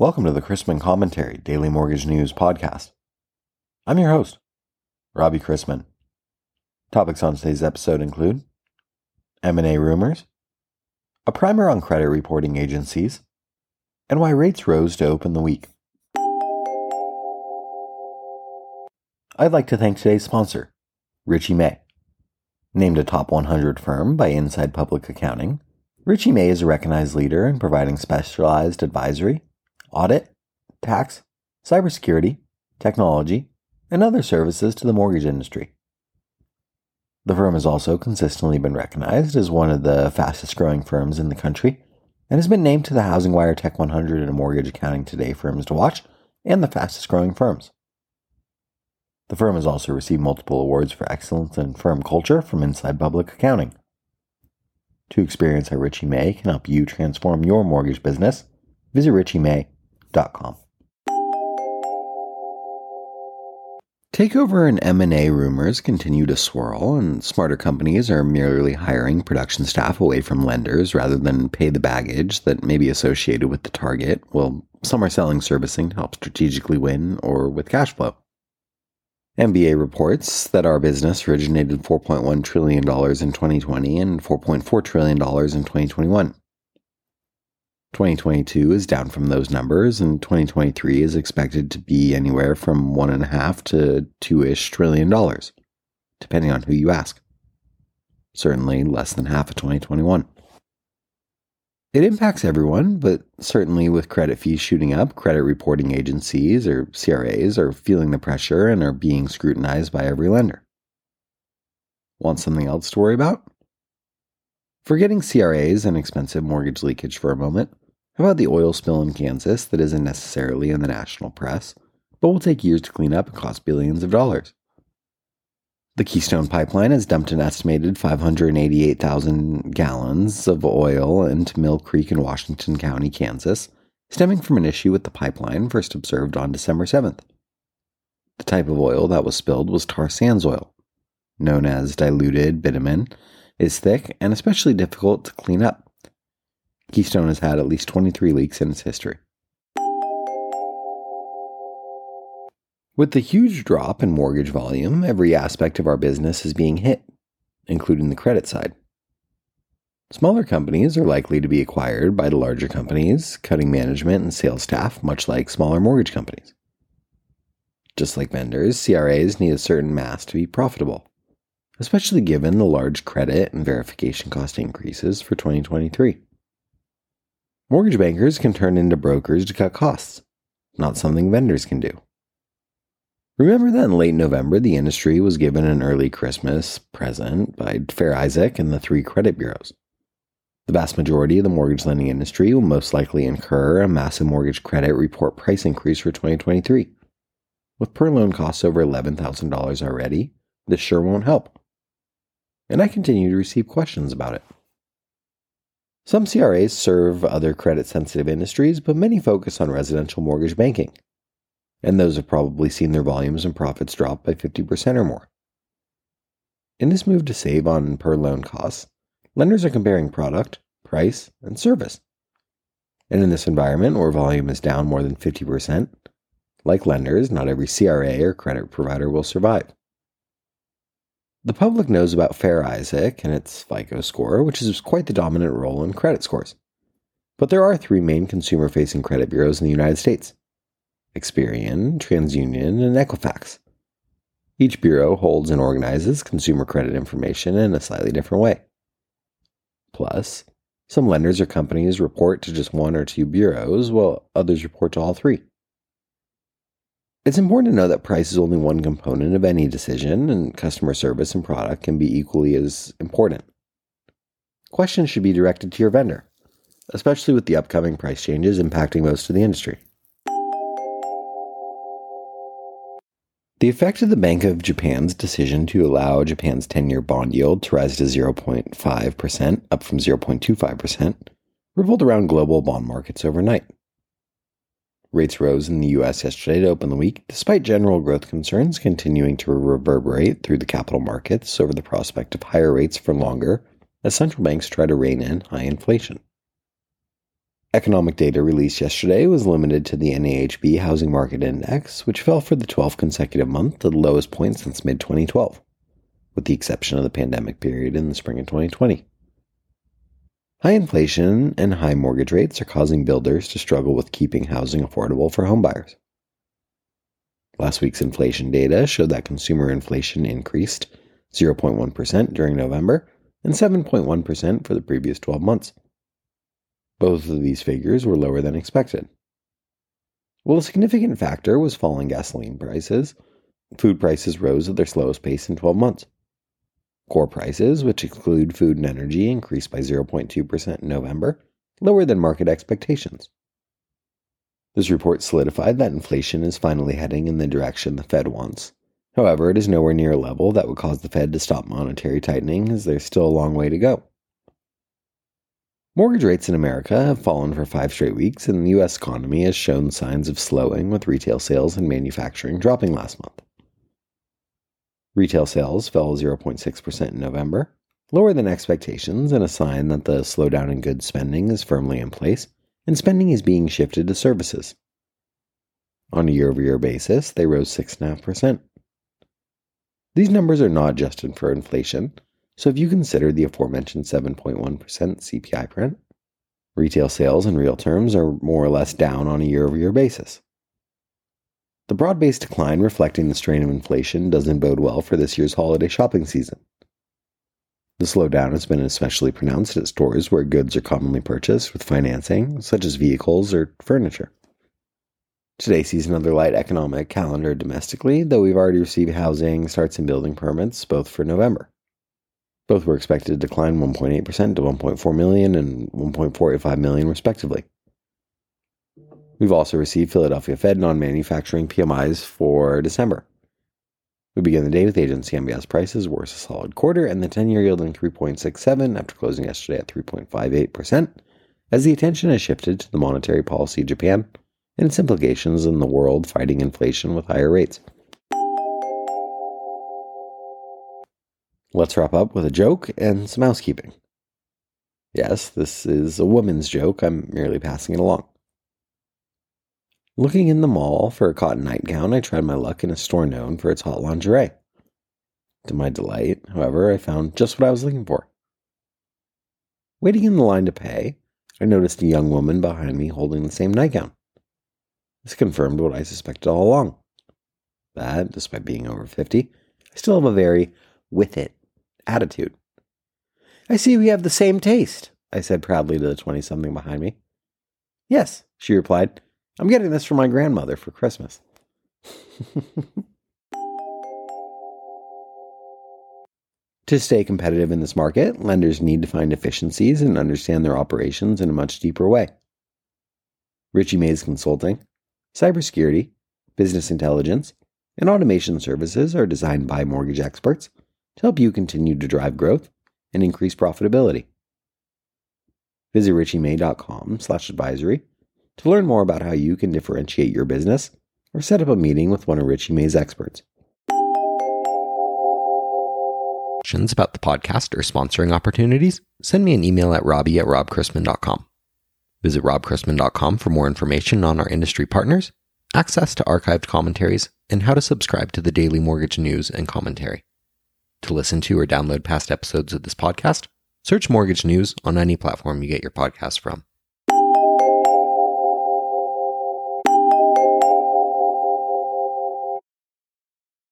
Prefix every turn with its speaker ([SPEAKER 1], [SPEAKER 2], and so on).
[SPEAKER 1] Welcome to the Chrisman Commentary Daily Mortgage News Podcast. I'm your host, Robbie Chrisman. Topics on today's episode include M&A rumors, a primer on credit reporting agencies, and why rates rose to open the week. I'd like to thank today's sponsor, Richey May. Named a top 100 firm by Inside Public Accounting, Richey May is a recognized leader in providing specialized advisory audit, tax, cybersecurity, technology, and other services to the mortgage industry. The firm has also consistently been recognized as one of the fastest growing firms in the country and has been named to the Housing Wire Tech 100 and Mortgage Accounting Today firms to watch and the fastest growing firms. The firm has also received multiple awards for excellence in firm culture from Inside Public Accounting. To experience how Richey May can help you transform your mortgage business, visit richeymay.com takeover and M&A rumors continue to swirl, and smarter companies are merely hiring production staff away from lenders rather than pay the baggage that may be associated with the target, while some are selling servicing to help strategically win or with cash flow. MBA reports that our business originated $4.1 trillion in 2020 and $4.4 trillion in 2021. 2022 is down from those numbers, and 2023 is expected to be anywhere from one and a half to two ish trillion dollars, depending on who you ask. Certainly less than half of 2021. It impacts everyone, but certainly with credit fees shooting up, credit reporting agencies or CRAs are feeling the pressure and are being scrutinized by every lender. Want something else to worry about? Forgetting CRAs and expensive mortgage leakage for a moment, how about the oil spill in Kansas that isn't necessarily in the national press, but will take years to clean up and cost billions of dollars? The Keystone Pipeline has dumped an estimated 588,000 gallons of oil into Mill Creek in Washington County, Kansas, stemming from an issue with the pipeline first observed on December 7th. The type of oil that was spilled was tar sands oil, known as diluted bitumen, is thick and especially difficult to clean up. Keystone has had at least 23 leaks in its history. With the huge drop in mortgage volume, every aspect of our business is being hit, including the credit side. Smaller companies are likely to be acquired by the larger companies, cutting management and sales staff, much like smaller mortgage companies. Just like vendors, CRAs need a certain mass to be profitable, especially given the large credit and verification cost increases for 2023. Mortgage bankers can turn into brokers to cut costs, not something vendors can do. Remember that in late November, the industry was given an early Christmas present by Fair Isaac and the three credit bureaus. The vast majority of the mortgage lending industry will most likely incur a massive mortgage credit report price increase for 2023. With per loan costs over $11,000 already, this sure won't help. And I continue to receive questions about it. Some CRAs serve other credit sensitive industries, but many focus on residential mortgage banking. And those have probably seen their volumes and profits drop by 50% or more. In this move to save on per loan costs, lenders are comparing product, price, and service. And in this environment where volume is down more than 50%, like lenders, not every CRA or credit provider will survive. The public knows about Fair Isaac and its FICO score, which is quite the dominant role in credit scores. But there are three main consumer facing credit bureaus in the United States Experian, TransUnion, and Equifax. Each bureau holds and organizes consumer credit information in a slightly different way. Plus, some lenders or companies report to just one or two bureaus, while others report to all three. It's important to know that price is only one component of any decision, and customer service and product can be equally as important. Questions should be directed to your vendor, especially with the upcoming price changes impacting most of the industry. The effect of the Bank of Japan's decision to allow Japan's 10 year bond yield to rise to 0.5%, up from 0.25%, revolved around global bond markets overnight. Rates rose in the U.S. yesterday to open the week, despite general growth concerns continuing to reverberate through the capital markets over the prospect of higher rates for longer as central banks try to rein in high inflation. Economic data released yesterday was limited to the NAHB Housing Market Index, which fell for the 12th consecutive month to the lowest point since mid 2012, with the exception of the pandemic period in the spring of 2020. High inflation and high mortgage rates are causing builders to struggle with keeping housing affordable for homebuyers. Last week's inflation data showed that consumer inflation increased 0.1% during November and 7.1% for the previous 12 months. Both of these figures were lower than expected. While a significant factor was falling gasoline prices, food prices rose at their slowest pace in 12 months. Core prices, which exclude food and energy, increased by 0.2% in November, lower than market expectations. This report solidified that inflation is finally heading in the direction the Fed wants. However, it is nowhere near a level that would cause the Fed to stop monetary tightening, as there's still a long way to go. Mortgage rates in America have fallen for five straight weeks, and the U.S. economy has shown signs of slowing, with retail sales and manufacturing dropping last month. Retail sales fell 0.6% in November, lower than expectations, and a sign that the slowdown in goods spending is firmly in place and spending is being shifted to services. On a year over year basis, they rose 6.5%. These numbers are not adjusted for inflation, so if you consider the aforementioned 7.1% CPI print, retail sales in real terms are more or less down on a year over year basis. The broad based decline reflecting the strain of inflation doesn't bode well for this year's holiday shopping season. The slowdown has been especially pronounced at stores where goods are commonly purchased with financing, such as vehicles or furniture. Today sees another light economic calendar domestically, though we've already received housing starts and building permits both for November. Both were expected to decline 1.8% to 1.4 million and 1.485 million, respectively. We've also received Philadelphia Fed non manufacturing PMIs for December. We begin the day with agency MBS prices worse a solid quarter and the 10 year yielding 3.67 after closing yesterday at 3.58%, as the attention has shifted to the monetary policy of Japan and its implications in the world fighting inflation with higher rates. Let's wrap up with a joke and some housekeeping. Yes, this is a woman's joke. I'm merely passing it along. Looking in the mall for a cotton nightgown, I tried my luck in a store known for its hot lingerie. To my delight, however, I found just what I was looking for. Waiting in the line to pay, I noticed a young woman behind me holding the same nightgown. This confirmed what I suspected all along. That, despite being over 50, I still have a very with it attitude. I see we have the same taste, I said proudly to the 20 something behind me. Yes, she replied. I'm getting this for my grandmother for Christmas. to stay competitive in this market, lenders need to find efficiencies and understand their operations in a much deeper way. Richey Mays Consulting, cybersecurity, business intelligence, and automation services are designed by mortgage experts to help you continue to drive growth and increase profitability. Visit richeymay.com slash advisory to learn more about how you can differentiate your business or set up a meeting with one of Richey May's experts.
[SPEAKER 2] Questions about the podcast or sponsoring opportunities? Send me an email at robbie at robchrisman.com. Visit robchrisman.com for more information on our industry partners, access to archived commentaries, and how to subscribe to the daily mortgage news and commentary. To listen to or download past episodes of this podcast, search Mortgage News on any platform you get your podcast from.